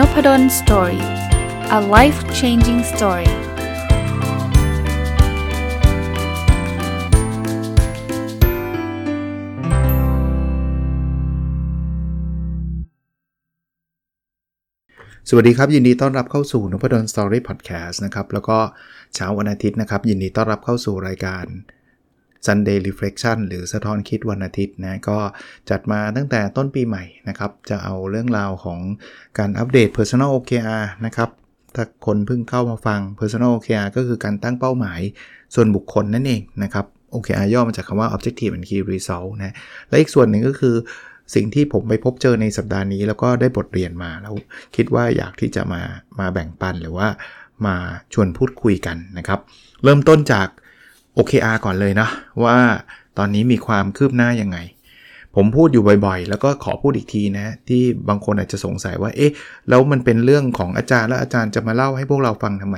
Nopadol Story a life changing story สวัสดีครับ ยินดีต้อนรับเข้าสู่นพดล Story พอดแคสต์นะครับ แล้วก็เช้าวันอาทิตย์นะครับ ยินดีต้อนรับเข้าสู่รายการ Sunday Reflection หรือสะท้อนคิดวันอาทิตย์นะก็จัดมาตั้งแต่ต้นปีใหม่นะครับ จะเอาเรื่องราวของการอัปเดต Personal OKR นะครับถ้าคนเพิ่งเข้ามาฟัง Personal OKR ก็คือการตั้งเป้าหมายส่วนบุคคลนั่นเองนะครับ OKR ย่อมาจากคำว่า Objective and Key Result นะและอีกส่วนหนึ่งก็คือสิ่งที่ผมไปพบเจอในสัปดาห์นี้ แล้วก็ได้บทเรียนมาแล้วคิดว่าอยากที่จะมามาแบ่งปันหรือว่ามาชวนพูดคุยกันนะครับ เริ่มต้นจาก OKR ก่อนเลยนะ ว่าตอนนี้มีความคืบหน้ายังไง ผมพูดอยู่บ่อยๆ แล้วก็ขอพูดอีกทีนะ ที่บางคนอาจจะสงสัยว่าเอ๊ะแล้วมันเป็นเรื่องของอาจารย์แล้วอาจารย์จะมาเล่าให้พวกเราฟังทำไม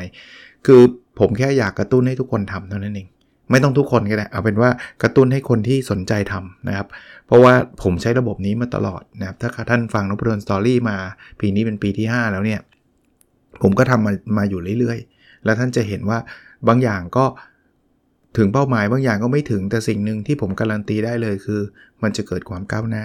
คือผมแค่อยากกระตุ้นให้ทุกคนทำเท่านั้นเองไม่ต้องทุกคนก็ได้ เอาเป็นว่ากระตุ้นให้คนที่สนใจทำนะครับ เพราะว่าผมใช้ระบบนี้มาตลอดนะครับ ถ้าท่านฟังนพดลสตอรี่มา ปีนี้เป็นปีที่ 5 แล้วเนี่ย ผมก็ทำมามาอยู่เรื่อยๆ แล้วท่านจะเห็นว่าบางอย่างก็ ถึงเป้าหมายบางอย่างก็ไม่ถึงแต่สิ่งหนึ่งที่ผมการันตีได้เลยคือ มันจะเกิดความก้าวหน้า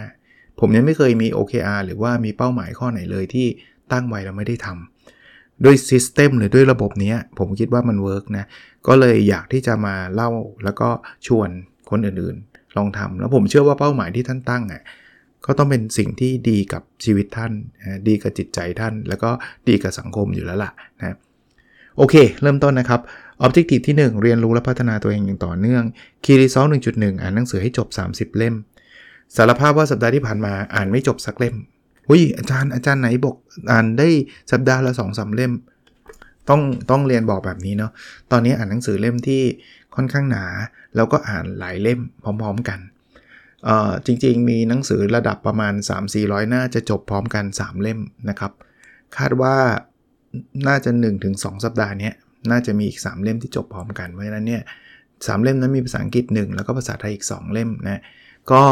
ผมยังไม่เคยมี OKR หรือว่ามีเป้าหมายข้อไหนเลยที่ตั้งไว้แล้วไม่ได้ทำด้วย system หรือด้วยระบบนี้ผมคิดว่ามัน work นะ ก็เลยอยากที่จะมาเล่าแล้วก็ชวนคนอื่นๆ ลองทำแล้วผมเชื่อว่าเป้าหมายที่ท่านตั้งอะก็ต้องเป็นสิ่งที่ดีกับชีวิตท่าน ดีกับจิตใจท่าน แล้วก็ดีกับสังคมอยู่แล้วล่ะนะโอเค เริ่มต้นนะครับ Objective ที่ 1 เรียนรู้และพัฒนาตัวเองอย่างต่อเนื่อง Key Result 1.1 อ่านหนังสือให้จบ 30 เล่ม สารภาพว่าสัปดาห์ที่ผ่านมาอ่านไม่จบสักเล่มหุ้ยอาจารย์อาจารย์ไหนบอกอ่านได้สัปดาห์ละ2อสเล่ม ต้องต้องเรียนบอกแบบนี้เนาะตอนนี้อ่านหนังสือเล่มที่ค่อนข้างหนา แล้วก็อ่านหลายเล่มพร้อมๆกันเอ่อจริงๆ มีหนังสือระดับประมาณ 3-400 หน้าจะจบพร้อมกัน 3 เล่มนะครับ คาดว่าน่าจะ 1-2 สัปดาห์นี้ น่าจะมีอีก 3 เล่มที่จบพร้อมกัน เพราะฉะนั้นเนี่ยสเล่มนั้นมีภาษาอังกฤษ 1 แล้วก็ภาษาไทยอีก 2 เล่มนะก็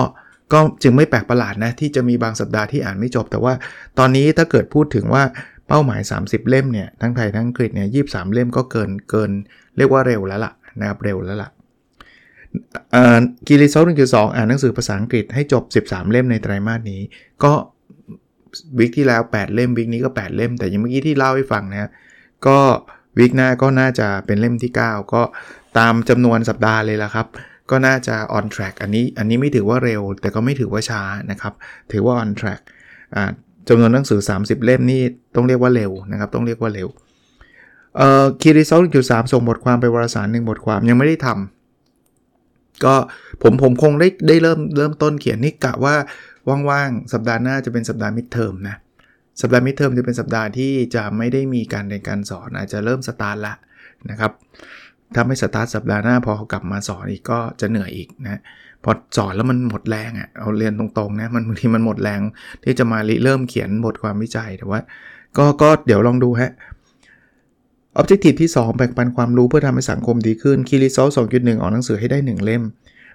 ก็จึงไม่แปลกประหลาดนะ ที่จะมีบางสัปดาห์ที่อ่านไม่จบ แต่ว่าตอนนี้ถ้าเกิดพูดถึงว่าเป้าหมาย 30 เล่มเนี่ยทั้งไทยทั้งอังกฤษเนี่ยยีเล่มก็เกินเกิน เรียกว่าเร็วแล้วล่ะนะครับเร็วแล้วล่ะกีรีโซหนึ่งจุดสองอ่านหนังสือภาษาอังกฤษให้จบ 13 เล่มในไตรมาสนี้ ก็วิกที่แล้ว 8 เล่มวิกนี้ก็ 8 เล่ม แต่ยังเมื่อกี้ที่เล่าให้ฟังนะก็ วิกหน้าก็น่าจะเป็นเล่มที่ 9 ก็ตามจำนวนสัปดาห์เลยละครับ ก็น่าจะ on track อันนี้อันนี้ไม่ถือว่าเร็ว แต่ก็ไม่ถือว่าช้านะครับ ถือว่า on track จำนวนหนังสือ 30 เล่มนี่ต้องเรียกว่าเร็วนะครับ ต้องเรียกว่าเร็วเอ่อ Key Result จุดสามส่งบทความไปวารสารหนึ่งบทความยังไม่ได้ทำก็ผมผมคงได้ได้เริ่มเริ่มต้นเขียนนี่กะว่าว่างๆ สัปดาห์หน้าจะเป็นสัปดาห์ midterm นะ สัปดาห์ midterm จะเป็นสัปดาห์ที่จะไม่ได้มีการเรียนการสอนอาจจะเริ่มสตาร์ทละนะครับถ้าไม่สตาร์ทสัปดาห์หน้าพอเขากลับมาสอนอีกก็จะเหนื่อยอีกนะพอสอนแล้วมันหมดแรงอะ่ะเอาเรียนตรงๆนะมันบางทีมันหมดแรงที่จะมาเริ่มเขียนบทความวิจัยแต่ว่า ก็ก็เดี๋ยวลองดูฮะ Objective ที่ 2 แบ่งปันความรู้เพื่อทำให้สังคมดีขึ้น Key Result 2.1ออกหนังสือให้ได้ 1 เล่ม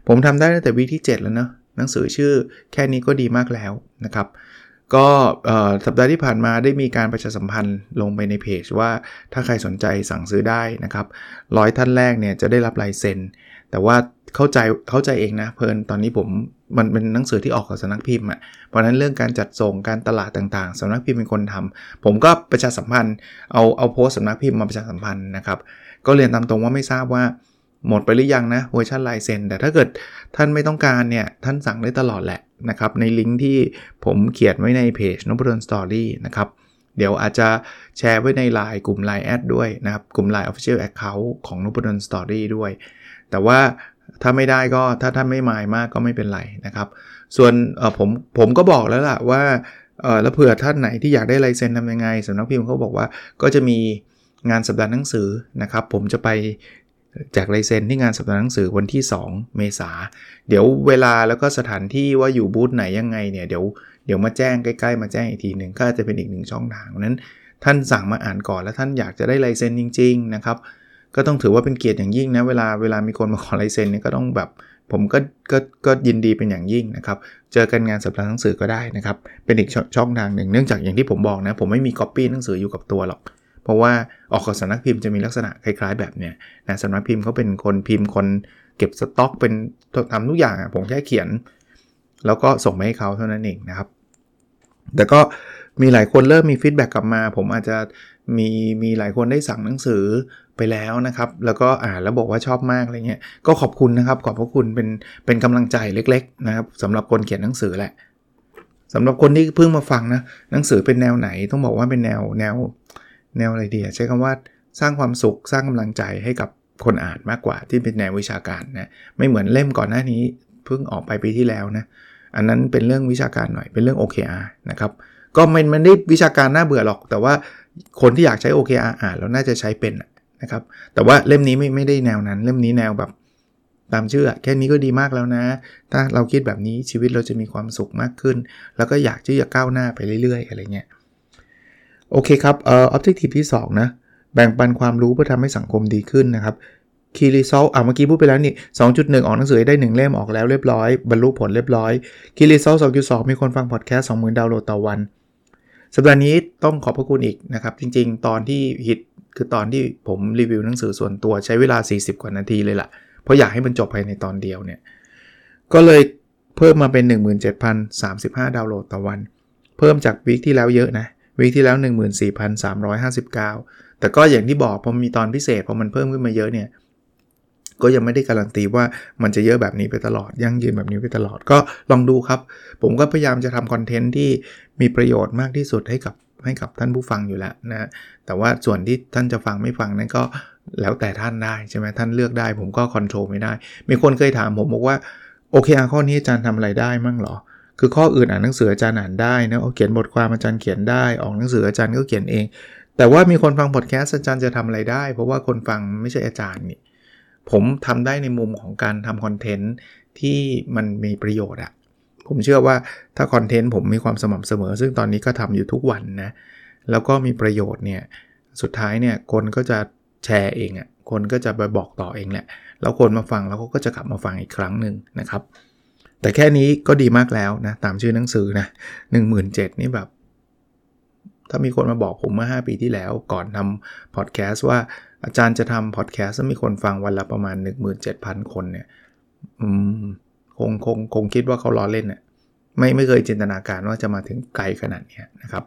ผมทำได้ตั้งแต่วีที่ 7 แล้วนะหนังสือชื่อแค่นี้ก็ดีมากแล้วนะครับ ก็สัปดาห์ที่ผ่านมาได้มีการประชาสัมพันธ์ลงไปในเพจว่าถ้าใครสนใจสั่งซื้อได้นะครับร้อยท่านแรกเนี่ยจะได้รับลายเซ็น แต่ว่าเข้าใจเข้าใจเองนะเพลินตอนนี้ผมมันเป็นหนังสือที่ออกกับสำนักพิมพ์อะเพราะนั้นเรื่องการจัดส่งการตลาดต่างๆสำนักพิมพ์เป็นคนทำผมก็ประชาสัมพันธ์เอาเอาโพสต์สำนักพิมพ์มาประชาสัมพันธ์นะครับก็เรียนตามตรงว่าไม่ทราบว่าหมดไปหรือยังนะเวอร์ชันลายเซ็นแต่ถ้าเกิดท่านไม่ต้องการเนี่ยท่านสั่งได้ตลอดแหละ นะครับในลิงก์ที่ผมเขียนไว้ในเพจนพดล Story นะครับเดี๋ยวอาจจะแชร์ไว้ในไลน์กลุ่ม Line แอดด้วยนะครับ กลุ่ม Line Official Account ของนพดล Story ด้วย แต่ว่าถ้าไม่ได้ก็ถ้าท่านไม่หมายมากก็ไม่เป็นไรนะครับ ส่วนผมผมก็บอกแล้วล่ะว่าแล้วเผื่อท่านไหนที่อยากได้ลายเซ็นทำยังไงสำนักพิมพ์เขาบอกว่าก็จะมีงานสัปดาห์หนังสือนะครับ ผมจะไป แจกลายเซ็นที่งานสัปดาห์หนังสือวันที่ 2 เมษา เดี๋ยวเวลาแล้วก็สถานที่ว่าอยู่บูธไหนยังไงเนี่ยเดี๋ยวเดี๋ยวมาแจ้งใกล้ๆ มาแจ้งอีกทีหนึ่งก็จะเป็นอีกหนึ่งช่องทางนั้น ท่านสั่งมาอ่านก่อนแล้วท่านอยากจะได้ลายเซ็นจริง ๆ นะครับ ก็ต้องถือว่าเป็นเกียรติอย่างยิ่งนะเวลาเวลามีคนมาขอลายเซ็นเนี่ยก็ต้องแบบผมก็ก็ก็ยินดีเป็นอย่างยิ่งนะครับ เจอกันงานสัปดาห์หนังสือก็ได้นะครับ เป็นอีกช่องทางหนึ่ง เนื่องจากอย่างที่ผมบอกนะ ผมไม่มีก๊อปปี้หนังสืออยู่กับตัวหรอก เพราะว่าออกกับสำนักพิมพ์จะมีลักษณะคล้าย ๆ แบบเนี้ยนะสำนักพิมพ์เขาเป็นคนพิมพ์คนเก็บสต็อกเป็นทำทุกอย่างอะผมแค่เขียน แล้วก็ส่งไปให้เขาเท่านั้นเองนะครับ แต่ก็มีหลายคนเริ่มมี feedback กลับมา ผมอาจจะมีมีหลายคนได้สั่งหนังสือไปแล้วนะครับ แล้วก็อ่านแล้วบอกว่าชอบมากอะไรเงี้ยก็ขอบคุณนะครับ ขอบพระคุณเป็นเป็นกำลังใจเล็ก ๆ นะครับสำหรับคนเขียนหนังสือแหละสำหรับคนที่เพิ่งมาฟังนะหนังสือเป็นแนวไหนต้องบอกว่าเป็นแนวแนว แนวอะไรดีใช้คำว่าสร้างความสุขสร้างกำลังใจให้กับคนอ่านมากกว่าที่เป็นแนววิชาการนะไม่เหมือนเล่มก่อนหน้านี้เพิ่งออกไปปีที่แล้วนะอันนั้นเป็นเรื่องวิชาการหน่อยเป็นเรื่อง OKR นะครับก็ม่ไม่ได้วิชาการน่าเบื่อหรอก แต่ว่าคนที่อยากใช้ OKR อ่านแล้วน่าจะใช้เป็นนะครับแต่ว่าเล่มนี้ไม่ไม่ได้แนวนั้น เล่มนี้แนวแบบตามชื่อแค่นี้ก็ดีมากแล้วนะ ถ้าเราคิดแบบนี้ชีวิตเราจะมีความสุขมากขึ้น แล้วก็อยากที่จะก้าวหน้าไปเรื่อย ๆ อะไรเงี้ย โอเคครับเอ่อ objective ที่ 2 นะ แบ่งปันความรู้เพื่อทำให้สังคมดีขึ้นนะครับคีรีซอลอะเมื่อกี้พูดไปแล้วนี่ 2.1 ออกหนังสือได้ 1 เล่มออกแล้วเรียบร้อย บรรลุผลเรียบร้อยคีรีซอล2.2 มีคนฟังพอดแคสต์20,000 ดาวน์โหลดต่อวัน สัปดาห์นี้ต้องขอบพระคุณอีกนะครับ จริง ๆ ตอนที่ฮิตคือตอนที่ผมรีวิวหนังสือส่วนตัวใช้เวลา 40 กว่านาทีเลยล่ะ เพราะอยากให้มันจบภายในตอนเดียวเนี่ย ก็เลยเพิ่มมาเป็น 17,035 ดาวน์โหลดต่อวัน เพิ่มจากวีคที่แล้วเยอะนะ วีคที่แล้ว 14,359 แต่ก็อย่างที่บอกพอมีตอนพิเศษพอมันเพิ่มขึ้นมาเยอะเนี่ยก็ยังไม่ได้การันตีว่ามันจะเยอะแบบนี้ไปตลอด ยั่งยืนแบบนี้ไปตลอดก็ลองดูครับ ผมก็พยายามจะทำคอนเทนต์ที่มีประโยชน์มากที่สุดให้กับให้กับท่านผู้ฟังอยู่แล้วนะแต่ว่าส่วนที่ท่านจะฟังไม่ฟังนั้นก็แล้วแต่ท่านได้ใช่ไหมท่านเลือกได้ ผมก็คอนโทรลไม่ได้ มีคนเคยถามผมบอกว่าโอเคข้อนี้อาจารย์ทำอะไรได้มั่งหรอ คือข้ออื่นอ่านหนังสืออาจารย์อ่านได้นะเขียนบทความอาจารย์เขียนได้ ออกหนังสืออาจารย์ก็เขียนเอง แต่ว่ามีคนฟังพอดแคสต์อาจารย์จะทำอะไรได้ เพราะว่าคนฟังไม่ใช่อาจารย์นี่ผมทำได้ในมุมของการทำคอนเทนต์ที่มันมีประโยชน์อะผมเชื่อว่าถ้าคอนเทนต์ผมมีความสม่ำเสมอ ซึ่งตอนนี้ก็ทำอยู่ทุกวันนะแล้วก็มีประโยชน์เนี่ยสุดท้ายเนี่ยคนก็จะแชร์เองอะ่ะคนก็จะไปบอกต่อเองแหละแล้วคนมาฟังแล้วก็จะกลับมาฟังอีกครั้งหนึ่งนะครับ แต่แค่นี้ก็ดีมากแล้วนะ ตามชื่อหนังสือนะ1 7 0 0 0นี่แบบ ถ้ามีคนมาบอกผมเมื่อ 5 ปีที่แล้วก่อนทำพอดแคสต์ว่าอาจารย์จะทำพอดแคสต์มีคนฟังวันละประมาณ 17,000 คนเนี่ยคงคงคงคิดว่าเขาล้อเล่นเนี่ยไม่ไม่เคยจินตนาการว่าจะมาถึงไกลขนาดนี้นะครับ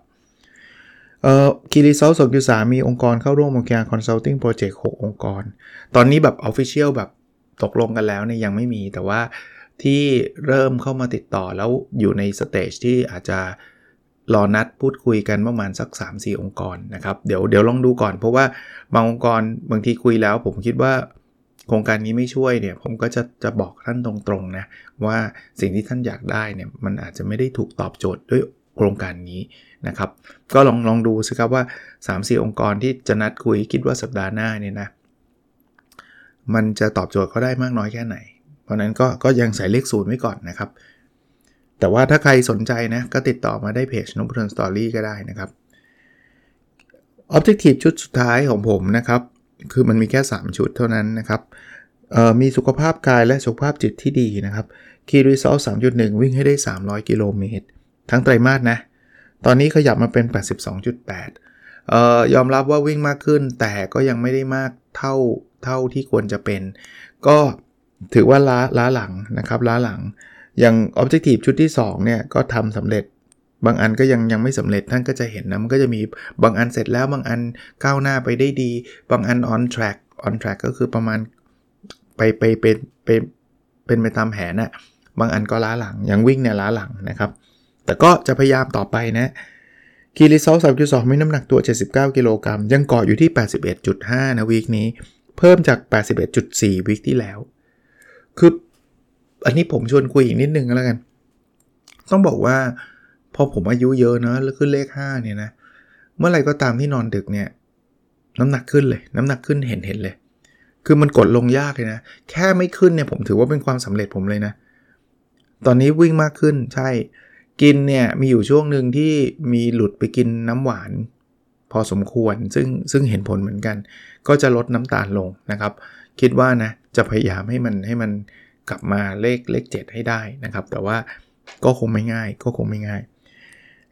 เอ่อ Key Result สองจุดสามมีองค์กรเข้าร่วมโครงการ consulting project 6องค์กร ตอนนี้แบบ official แบบตกลงกันแล้วเนี่ยยังไม่มีแต่ว่า ที่เริ่มเข้ามาติดต่อแล้วอยู่ใน stage ที่อาจจะรอนัดพูดคุยกันประมาณสัก 3-4 องค์กรนะครับ เดี๋ยวเดี๋ยวลองดูก่อน เพราะว่าบางองค์กรบางทีคุยแล้ว ผมคิดว่าโครงการนี้ไม่ช่วยเนี่ยผมก็จะจะบอกท่านตรงๆนะว่าสิ่งที่ท่านอยากได้เนี่ยมันอาจจะไม่ได้ถูกตอบโจทย์ด้วยโครงการนี้นะครับ ก็ลองลองดูสิครับว่า 3-4 องค์กรที่จะนัดคุยคิดว่าสัปดาห์หน้าเนี่ยนะมันจะตอบโจทย์เขาได้มากน้อยแค่ไหน เพราะนั้นก็ก็ยังใส่เลขศูนย์ไว้ก่อนนะครับ แต่ว่าถ้าใครสนใจนะ ก็ติดต่อมาได้เพจนพดลสตอรี่ก็ได้นะครับ Objective ชุดสุดท้ายของผมนะครับ คือมันมีแค่ 3 ชุดเท่านั้นนะครับมีสุขภาพกายและสุขภาพจิตที่ดีนะครับ Key Result 3.1 วิ่งให้ได้ 300 กิโลเมตร ทั้งไตรมาสนะ ตอนนี้ขยับมาเป็น 82.8เอ่อยอมรับว่าวิ่งมากขึ้น แต่ก็ยังไม่ได้มากเท่าเท่าที่ควรจะเป็น ก็ ถือว่าล้าล้าหลังนะครับล้าหลัง อย่าง Objective ชุดที่2เนี่ยก็ทำสำเร็จ บางอันก็ยังยังไม่สำเร็จท่านก็จะเห็นนะมันก็จะมีบางอันเสร็จแล้วบางอันก้าวหน้าไปได้ดี บางอัน on track on track ก็คือประมาณไปไปเป็นเป็นเป็นไปตามแผนนะ่ะบางอันก็ล้าหลัง อย่างวิ่งเนี่ยล้าหลังนะครับ แต่ก็จะพยายามต่อไปนะคีรีซอลสามจุดสองมีน้ำหนักตัว 79 กิโลกรัมยังเกาะอยู่ที่ 81.5 นะวีคนี้ เพิ่มจาก 81.4 วีคที่แล้ว คืออันนี้ผมชวนคุยอีกนิดนึงแล้วกัน ต้องบอกว่า พอผมอายุเยอะนะแล้วขึ้นเลข 5 เนี่ยนะ เมื่อไรก็ตามที่นอนดึกเนี่ย น้ำหนักขึ้นเลย น้ำหนักขึ้นเห็นเห็นเลย คือมันกดลงยากเลยนะ แค่ไม่ขึ้นเนี่ยผมถือว่าเป็นความสำเร็จผมเลยนะ ตอนนี้วิ่งมากขึ้นใช่ กินเนี่ยมีอยู่ช่วงหนึ่งที่มีหลุดไปกินน้ำหวานพอสมควรซึ่งซึ่งเห็นผลเหมือนกัน ก็จะลดน้ำตาลลงนะครับ คิดว่านะจะพยายามให้มันให้มันกลับมาเลขเลข 7 ให้ได้นะครับ แต่ว่าก็คงไม่ง่ายก็คงไม่ง่าย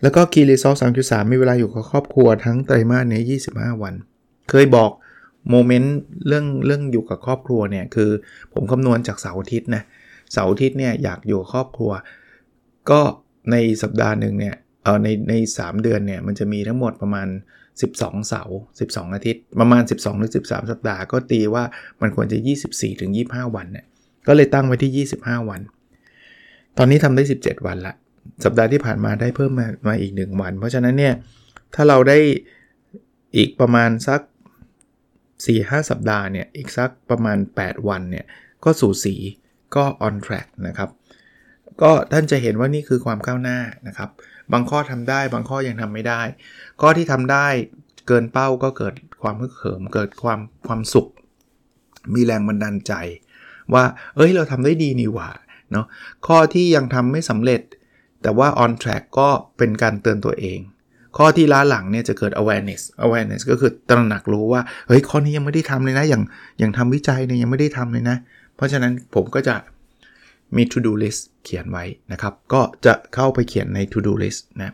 แล้วก็ Key Result 3.3มีเวลาอยู่กับครอบครัวทั้งไตรมาสนี้25 วัน เคยบอกโมเมนต์เรื่องเรื่องอยู่กับครอบครัวเนี่ยคือผมคำนวณจากเสาร์อาทิตย์นะเสาร์อาทิตย์เนี่ยอยากอยู่ครอบครัว ก็ในสัปดาห์หนึ่งเนี่ยเออในใน3เดือนเนี่ยมันจะมีทั้งหมดประมาณ 12 เสาร์12 อาทิตย์ ประมาณ 12หรือ13 สัปดาห์ก็ตีว่ามันควรจะ 24ถึง25 วันเนี่ยก็เลยตั้งไว้ที่ 25 วัน ตอนนี้ทำได้ 17 วันละ สัปดาห์ที่ผ่านมาได้เพิ่มมามาอีก 1 วัน เพราะฉะนั้นเนี่ยถ้าเราได้อีกประมาณสัก 4-5 สัปดาห์เนี่ยอีกสักประมาณ 8 วันเนี่ยก็สู่สีก็ on track นะครับ ก็ท่านจะเห็นว่านี่คือความก้าวหน้านะครับ บางข้อทำได้ บางข้อยังทำไม่ได้ ข้อที่ทำได้เกินเป้าก็เกิดความฮึกเหิม เกิดความความสุข มีแรงบันดาลใจ ว่า เอ้ย เราทำได้ดีนี่หว่า เนาะ ข้อที่ยังทำไม่สำเร็จ แต่ว่า on track ก็เป็นการเตือนตัวเอง ข้อที่ล้าหลังเนี่ยจะเกิด awareness awareness ก็คือตระหนักรู้ว่า เฮ้ย ข้อนี้ยังไม่ได้ทำเลยนะ อย่าง อย่างทำวิจัยเนี่ยยังไม่ได้ทำเลยนะ เพราะฉะนั้นผมก็จะ มี to do list เขียนไว้นะครับ ก็จะเข้าไปเขียนใน to do list นะ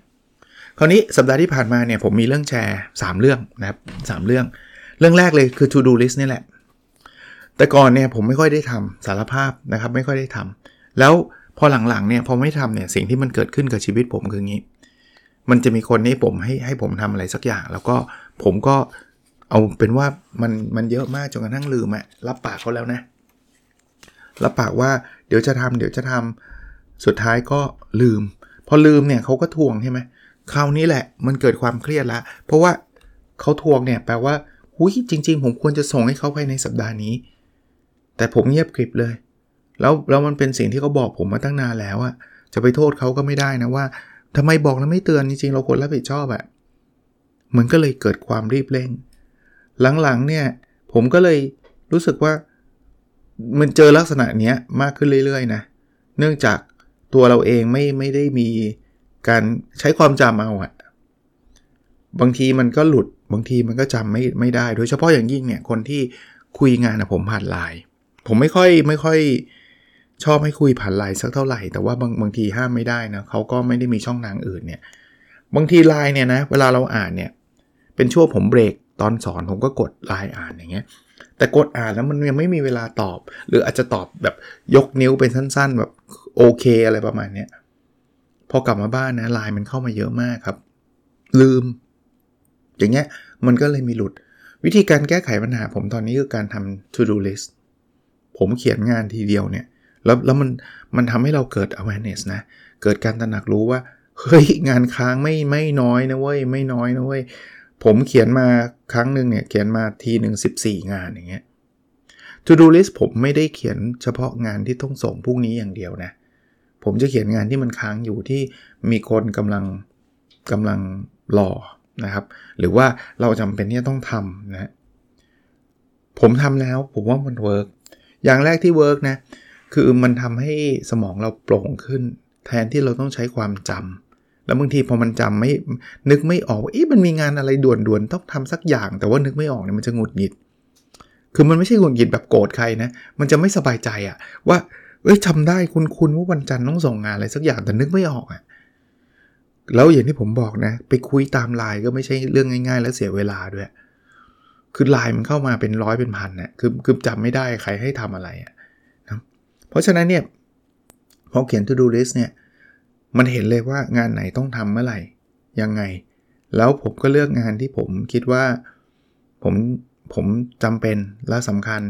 คราวนี้สัปดาห์ที่ผ่านมาเนี่ยผมมีเรื่องแชร์ 3 เรื่องนะครับสเรื่อง เรื่องแรกเลยคือ to do list นี่แหละ แต่ก่อนเนี่ยผมไม่ค่อยได้ทำสารภาพนะครับ ไม่ค่อยได้ทำแล้วพอหลังๆเนี่ยพอไม่ทำเนี่ยสิ่งที่มันเกิดขึ้นกับชีวิตผมคืองี้ มันจะมีคนให้ผมให้ให้ผมทำอะไรสักอย่าง แล้วก็ผมก็เอาเป็นว่ามันมันเยอะมากจนกระทั่งลืมอะรับปากเขาแล้วนะ รับปากว่าเดี๋ยวจะทำเดี๋ยวจะทำสุดท้ายก็ลืม พอลืมเนี่ยเขาก็ทวงใช่ไหมคราวนี้แหละมันเกิดความเครียดละ เพราะว่าเขาทวงเนี่ยแปลว่าหุยจริง ๆ ผมควรจะส่งให้เขาภายในสัปดาห์นี้ แต่ผมเงียบกริบเลย แล้วแล้วมันเป็นสิ่งที่เขาบอกผมมาตั้งนานแล้วอะจะไปโทษเขาก็ไม่ได้นะว่าทำไมบอกแล้วไม่เตือนจริงๆเราควรรับผิดชอบอะมันก็เลยเกิดความรีบเร่ง หลังๆเนี่ยผมก็เลยรู้สึกว่า มันเจอลักษณะเนี้ยมากขึ้นเรื่อยๆนะ เนื่องจากตัวเราเองไม่ไม่ได้มีการใช้ความจำเอาอะบางทีมันก็หลุดบางทีมันก็จำไม่ไม่ได้ โดยเฉพาะอย่างยิ่งเนี่ยคนที่คุยงานนะผมผ่านไลน์ผมไม่ค่อยไม่ค่อยชอบให้คุยผ่านไลน์สักเท่าไหร่ แต่ว่าบางบางทีห้ามไม่ได้นะเขาก็ไม่ได้มีช่องทางอื่นเนี่ยบางทีไลน์เนี่ยนะเวลาเราอ่านเนี่ยเป็นช่วงผมเบรกตอนสอนผมก็กดไลน์อ่านอย่างเงี้ย แต่กดอ่านแล้วมันยังไม่มีเวลาตอบ หรืออาจจะตอบแบบยกนิ้วเป็นสั้น ๆ แบบโอเคอะไรประมาณนี้พอกลับมาบ้านนะไลน์มันเข้ามาเยอะมากครับ ลืม อย่างเงี้ยมันก็เลยมีหลุด วิธีการแก้ไขปัญหาผมตอนนี้คือการทำ to do list ผมเขียนงานทีเดียวเนี่ย แล้วแล้วมันมันทำให้เราเกิด awareness นะ เกิดการตระหนักรู้ว่า เฮ้ย งานค้างไม่ไม่น้อยนะเว้ย ไม่น้อยนะเว้ย ผมเขียนมาครั้งหนึ่งเนี่ยเขียนมาทีหนึ่ง14 งานอย่างเงี้ย To do list ผมไม่ได้เขียนเฉพาะงานที่ต้องส่งพรุ่งนี้อย่างเดียวนะ ผมจะเขียนงานที่มันค้างอยู่ที่มีคนกำลังกำลังรอนะครับ หรือว่าเราจำเป็นที่จะต้องทำนะ ผมทำแล้วผมว่ามัน work อย่างแรกที่ work นะ คือมันทำให้สมองเราโปร่งขึ้น แทนที่เราต้องใช้ความจำ แล้วบางทีพอมันจำไม่นึกไม่ออกว่าอ๊ะมันมีงานอะไรด่วนๆต้องทำสักอย่าง แต่ว่านึกไม่ออกเนี่ยมันจะหงุดหงิด คือมันไม่ใช่หงุดหงิดแบบโกรธใครนะ มันจะไม่สบายใจอะว่าเอ้ยทำได้คุณคุณว่าวันจันทร์ต้องส่งงานอะไรสักอย่างแต่นึกไม่ออกอะแล้วอย่างที่ผมบอกนะ ไปคุยตามไลน์ก็ไม่ใช่เรื่องง่าย ๆ และเสียเวลาด้วย คือไลน์มันเข้ามาเป็นร้อยเป็นพันนะคือคือจำไม่ได้ใครให้ทำอะไรอะนะเพราะฉะนั้นเนี่ยพอเขียน to do list เนี่ย มันเห็นเลยว่างานไหนต้องทำเมื่อไหร่ ยังไง แล้วผมก็เลือกงานที่ผมคิดว่าผมผมจำเป็นและสำคัญ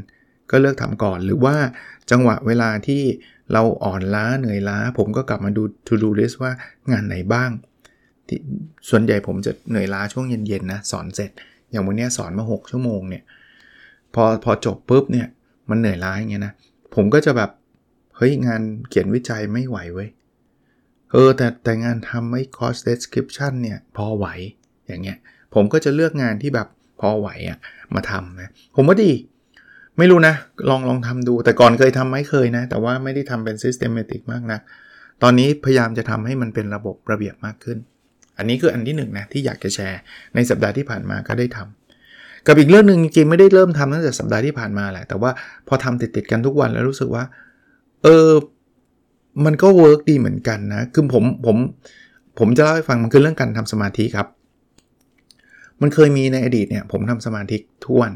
ก็เลือกทำก่อนหรือว่าจังหวะเวลาที่เราอ่อนล้าเหนื่อยล้า ผมก็กลับมาดู to do list ว่างานไหนบ้างที่ส่วนใหญ่ผมจะเหนื่อยล้าช่วงเย็นๆนะสอนเสร็จ อย่างวันนี้สอนมา 6 ชั่วโมงเนี่ยพอพอจบปุ๊บเนี่ยมันเหนื่อยล้าอย่างเงี้ยนะผมก็จะแบบเฮ้ยงานเขียนวิจัยไม่ไหวเว้ย เออแต่แต่งานทำไอ้ cost description เนี่ยพอไหวอย่างเงี้ยผมก็จะเลือกงานที่แบบพอไหวอะ่ะมาทำนะผมว่าดีไม่รู้นะ ลองลองทำดูแต่ก่อนเคยทำไหมเคยนะ แต่ว่าไม่ได้ทำเป็น systematic มากนะตอนนี้พยายามจะทำให้มันเป็นระบบระเบียบมากขึ้น อันนี้คืออันที่1นนะที่อยากจะแชร์ ในสัปดาห์ที่ผ่านมาก็ได้ทำกับอีกเรื่องหนึ่งจริงๆไม่ได้เริ่มทำตั้งแต่สัปดาห์ที่ผ่านมาแหละแต่ว่าพอทำติดๆกันทุกวันแล้วรู้สึกว่า เออ มันก็ work ดีเหมือนกันนะ คือผมผมผมจะเล่าให้ฟังมันคือเรื่องการทำสมาธิครับ มันเคยมีในอดีตเนี่ย ผมทำสมาธิทุกวัน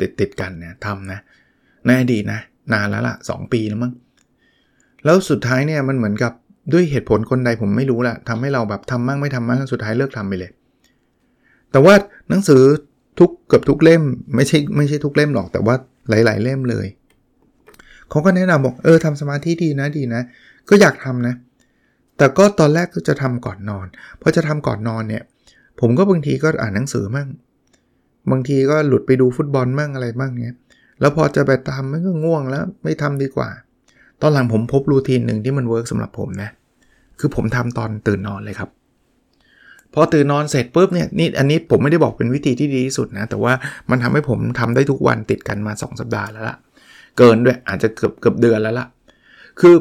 ติดติดกันเนี่ยทำนะ ในอดีตนะ นานแล้วละ่ะ 2 ปีแล้วมั้ง แล้วสุดท้ายเนี่ยมันเหมือนกับด้วยเหตุผลกลใดผมไม่รู้ละทำให้เราแบบทำมั่งไม่ทำมั่งสุดท้ายเลิกทำไปเลย แต่ว่าหนังสือทุกเกือบทุกเล่มไม่ใช่ไม่ใช่ทุกเล่มหรอกแต่ว่าหลาย ๆ เล่มเลยเขาก็แนะนำบอกเออทำสมาธิดีนะดีนะ ก็อยากทำนะ แต่ก็ตอนแรกก็จะทำก่อนนอนพอจะทำก่อนนอนเนี่ย ผมก็บางทีก็อ่านหนังสือมั่ง บางทีก็หลุดไปดูฟุตบอลมั่งอะไรบ้างเนี้ย แล้วพอจะไปทำมันก็ง่วงแล้วไม่ทำดีกว่า ตอนหลังผมพบ routine หนึ่งที่มัน work สำหรับผมนะ คือผมทำตอนตื่นนอนเลยครับพอตื่นนอนเสร็จปุ๊บเนี่ยนี่อันนี้ผมไม่ได้บอกเป็นวิธีที่ดีที่สุดนะ แต่ว่ามันทำให้ผมทำได้ทุกวันติดกันมา 2 สัปดาห์แล้วล่ะ เกินด้วยอาจจะเกือบเกือบเดือนแล้วล่ะ คือ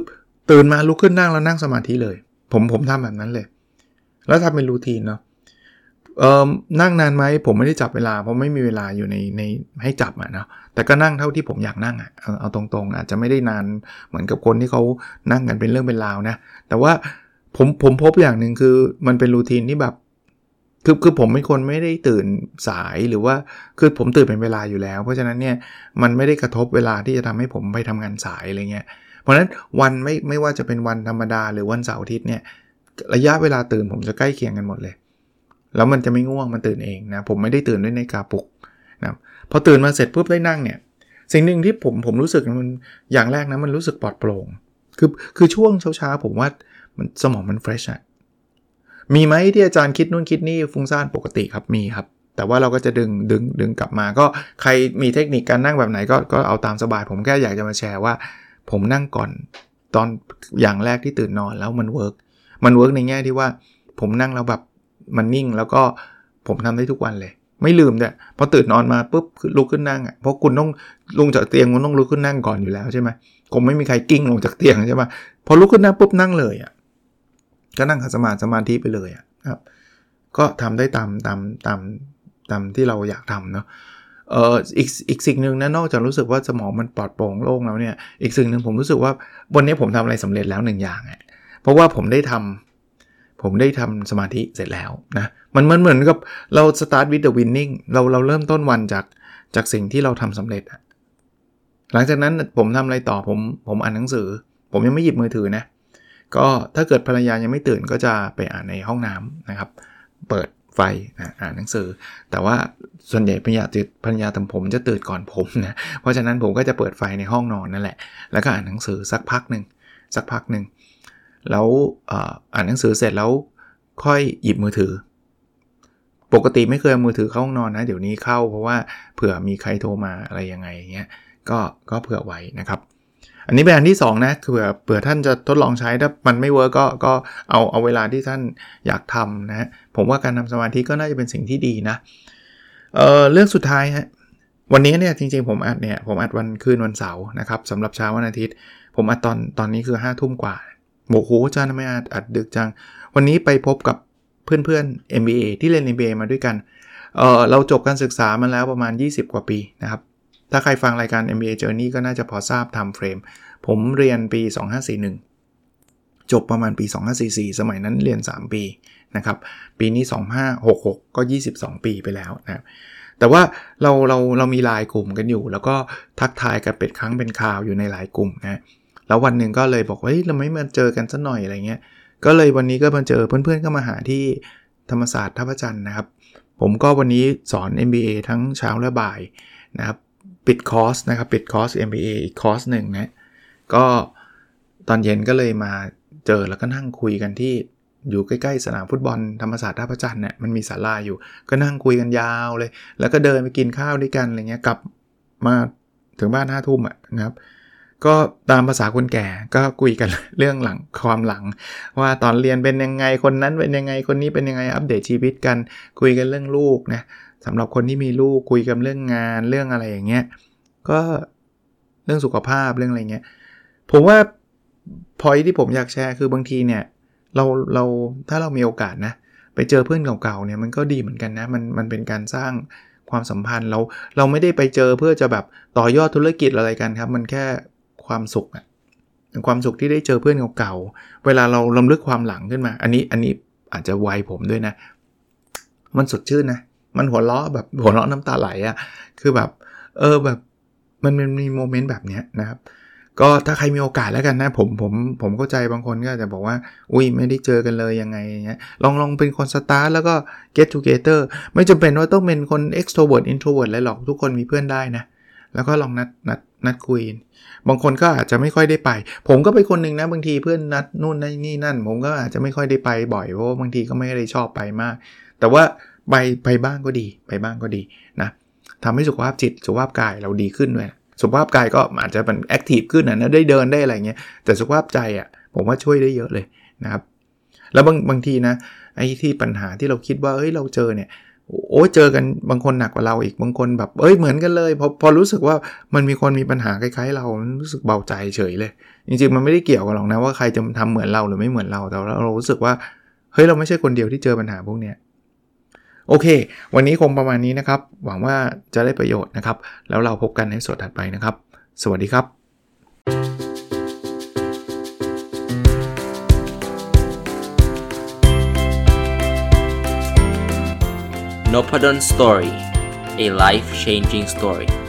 ตื่นมาลุกขึ้นนั่งแล้วนั่งสมาธิเลย ผมผมทำแบบนั้นเลย แล้วทำเป็นรูทีนเนาะเอ่อนั่งนานไหมผมไม่ได้จับเวลา เพราะไม่มีเวลาอยู่ในในให้จับอะนะแต่ก็นั่งเท่าที่ผมอยากนั่งอะเอาเอาตรงๆ อาจจะไม่ได้นานเหมือนกับคนที่เขานั่งกันเป็นเรื่องเป็นราวนะ แต่ว่าผมผมพบอย่างหนึ่งคือมันเป็นรูทีนที่แบบคือคือผมเป็นคนไม่ได้ตื่นสายหรือว่าคือผมตื่นเป็นเวลาอยู่แล้ว เพราะฉะนั้นเนี่ยมันไม่ได้กระทบเวลาที่จะทำให้ผมไปทำงานสายอะไรเงี้ย เพราะฉะนั้นวันไม่ไม่ว่าจะเป็นวันธรรมดาหรือวันเสาร์อาทิตย์เนี่ยระยะเวลาตื่นผมจะใกล้เคียงกันหมดเลย แล้วมันจะไม่ง่วงมันตื่นเองนะผมไม่ได้ตื่นด้วยในกาปลุกนะพอตื่นมาเสร็จปุ๊บได้นั่งเนี่ยสิ่งหนึ่งที่ผมผมรู้สึกมันอย่างแรกนะมันรู้สึกปลอดโปร่งคือคือช่วงเช้าๆผมว่ามันสมองมัน fresh อะมีไหมที่อาจารย์คิดนู่นคิดนี่ฟุ้งซ่านปกติครับมีครับ แต่ว่าเราก็จะดึงดึงดึงกลับมา ก็ใครมีเทคนิคการนั่งแบบไหนก็ก็เอาตามสบาย ผมแค่อยากจะมาแชร์ว่า ผมนั่งก่อนตอนอย่างแรกที่ตื่นนอนแล้วมัน work มัน work ในแง่ที่ว่าผมนั่งแล้วแบบมันนิ่งแล้วก็ผมทำได้ทุกวันเลย ไม่ลืมเนี่ยพอตื่นนอนมาปุ๊บลุกขึ้นนั่งอะเพราะคุณต้องลงจากเตียงคุณต้องลุกขึ้นนั่งก่อนอยู่แล้วใช่ไหมคงไม่มีใครกิ้งลงจากเตียงใช่ไหมพอลุกขึ้นนั่งปุ๊บนั่งเลยอะก็นั่งขัดสมาธิสมาธิไปเลยอะครับ ก็ทำได้ตามตามตามตามที่เราอยากทำเนาะ เอ่ออีกอีกสิ่งหนึ่งนะนอกจากรู้สึกว่าสมองมันปลอดโปร่งโล่งแล้วเนี่ยอีกสิ่งหนึ่งผมรู้สึกว่าวันนี้ผมทำอะไรสำเร็จแล้วหนึ่งอย่างอะเพราะว่าผมได้ทำผมได้ทำสมาธิเสร็จแล้วนะมันมันเหมือนกับเรา start with the winning เราเราเริ่มต้นวันจากจากสิ่งที่เราทำสำเร็จอะหลังจากนั้นผมทำอะไรต่อผมผมอ่านหนังสือ ผมยังไม่หยิบมือถือนะก็ถ้าเกิดภรรยายังไม่ตื่นก็จะไปอ่านในห้องน้ำนะครับ เปิด ไฟนะอ่านหนังสือ แต่ว่าส่วนใหญ่ภรรยาตื่นภรรยาทำผมจะตื่นก่อนผมนะเพราะฉะนั้นผมก็จะเปิดไฟในห้องนอนนั่นแหละ แล้วก็อ่านหนังสือสักพักหนึ่งสักพักหนึ่งแล้วอ่านหนังสือเสร็จแล้วค่อยหยิบมือถือ ปกติไม่เคยเอามือถือเข้าห้องนอนนะ เดี๋ยวนี้เข้าเพราะว่าเผื่อมีใครโทรมาอะไรยังไงเงี้ยก็ก็เผื่อไว้นะครับ อันนี้เป็นอันที่ 2 นะคือเผื่อเผื่อท่านจะทดลองใช้ถ้ามันไม่เวิร์กก็ก็เอาเอาเวลาที่ท่านอยากทำนะผมว่าการทำสมาธิก็น่าจะเป็นสิ่งที่ดีนะเออเรื่องสุดท้ายฮะวันนี้เนี่ยจริงๆผมอัดเนี่ยผมอัดวันคืนวันเสาร์นะครับสำหรับเช้าวันอาทิตย์ ผมอัดตอนตอนนี้คือ5้าทุ่มกว่าบอกโหอาจารย์ทำไมอัดอัดดึกจัง วันนี้ไปพบกับเพื่อนๆ MBA ที่เรียน MBA มาด้วยกันเออเราจบการศึกษามาแล้วประมาณ 20 กว่าปีนะครับ ถ้าใครฟังรายการ MBA Journey ก็น่าจะพอทราบทำเฟรม ผมเรียนปี 2541 จบประมาณปี 2544 สมัยนั้นเรียน 3 ปีนะครับ ปีนี้ 2566 ก็ 22 ปีไปแล้วนะแต่ว่าเราเราเรามีลายกลุ่มกันอยู่ แล้วก็ทักทายกันเป็นครั้งเป็นคราวอยู่ในหลายกลุ่มนะแล้ววันหนึ่งก็เลยบอกว่าเฮ้ยเราไม่มาเจอกันสักหน่อยอะไรเงี้ยก็เลยวันนี้ก็มาเจอเพื่อนๆก็มาหาที่ธรรมศาสตร์ท่าพระจันทร์นะครับ ผมก็วันนี้สอน MBA ทั้งเช้าและบ่ายนะครับ ปิดคอร์สนะครับ ปิดคอร์ส MBA อีกคอร์สหนึ่งนะ ก็ตอนเย็นก็เลยมาเจอแล้วก็นั่งคุยกันที่อยู่ใกล้ๆสนามฟุตบอลธรรมศาสตร์ท่าพระจันทร์เนี่ยมันมีศาลาอยู่ ก็นั่งคุยกันยาวเลย แล้วก็เดินไปกินข้าวด้วยกันอะไรเงี้ยกลับมาถึงบ้านห้าทุ่มอะนะครับ ก็ตามภาษาคนแก่ก็คุยกันเรื่องหลังความหลัง ว่าตอนเรียนเป็นยังไงคนนั้นเป็นยังไงคนนี้เป็นยังไงอัปเดตชีวิตกัน คุยกันเรื่องลูกนะ สำหรับคนที่มีลูกคุยกันเรื่องงานเรื่องอะไรอย่างเงี้ยก็เรื่องสุขภาพเรื่องอะไรเงี้ยผมว่าพอยที่ผมอยากแชร์คือบางทีเนี่ยเราเราถ้าเรามีโอกาสนะไปเจอเพื่อนเก่าๆเนี่ยมันก็ดีเหมือนกันนะมันมันเป็นการสร้างความสัมพันธ์เราเราไม่ได้ไปเจอเพื่อจะแบบต่อยอดธุรกิจอะไรกันครับ มันแค่ความสุขอะความสุขที่ได้เจอเพื่อนเก่าๆเวลาเราลำลึกความหลังขึ้นมา อันนี้อันนี้อาจจะวัยผมด้วยนะ มันสดชื่นนะ มันหัวเราะแบบหัวเราะน้ำตาไหลอะ่ะคือแบบเออแบบมันมันมีโมเมนต์แบบเนี้ยนะครับก็ถ้าใครมีโอกาสแล้วกันนะผมผมผมเข้าใจบางคนก็จะบอกว่า อุ้ยไม่ได้เจอกันเลยยังไงเงี้ยลองลองเป็นคนสตาร์แล้วก็ get together ไม่จำเป็นว่าต้องเป็นคน extrovert introvert อะไรหรอกทุกคนมีเพื่อนได้นะ แล้วก็ลองนัดนัดนัดคุย บางคนก็อาจจะไม่ค่อยได้ไป ผมก็เป็นคนหนึ่งนะบางทีเพื่อนนัดนู่นนี่นั่น ผมก็อาจจะไม่ค่อยได้ไปบ่อยเพราะบางทีก็ไม่ได้ชอบไปมาก แต่ว่า ไปไปบ้างก็ดี ไปบ้างก็ดีนะทำให้สุขภาพจิตสุขภาพกายเราดีขึ้นด้วยสุขภาพกายก็อาจจะเป็นแอคทีฟขึ้นนะได้เดินได้อะไรเงี้ยแต่สุขภาพใจอะผมว่าช่วยได้เยอะเลยนะครับ แล้วบางบางทีนะไอ้ที่ปัญหาที่เราคิดว่าเอ้ยเราเจอเนี่ยโอ้เจอกันบางคนหนักกว่าเราอีกบางคนแบบเอ้ยเหมือนกันเลยพอพอรู้สึกว่ามันมีคนมีปัญหาคล้ายๆ เรารู้สึกเบาใจเฉยเลย จริงๆมันไม่ได้เกี่ยวกันหรอกนะว่าใครจะทำเหมือนเราหรือไม่เหมือนเราแต่เรารู้สึกว่าเฮ้ยเราไม่ใช่คนเดียวที่เจอปัญหาพวกเนี้ย โอเค วันนี้คงประมาณนี้นะครับ หวังว่าจะได้ประโยชน์นะครับ แล้วเราพบกันในส่วนถัดไปนะครับ สวัสดีครับ n o p a d o n Story a life changing story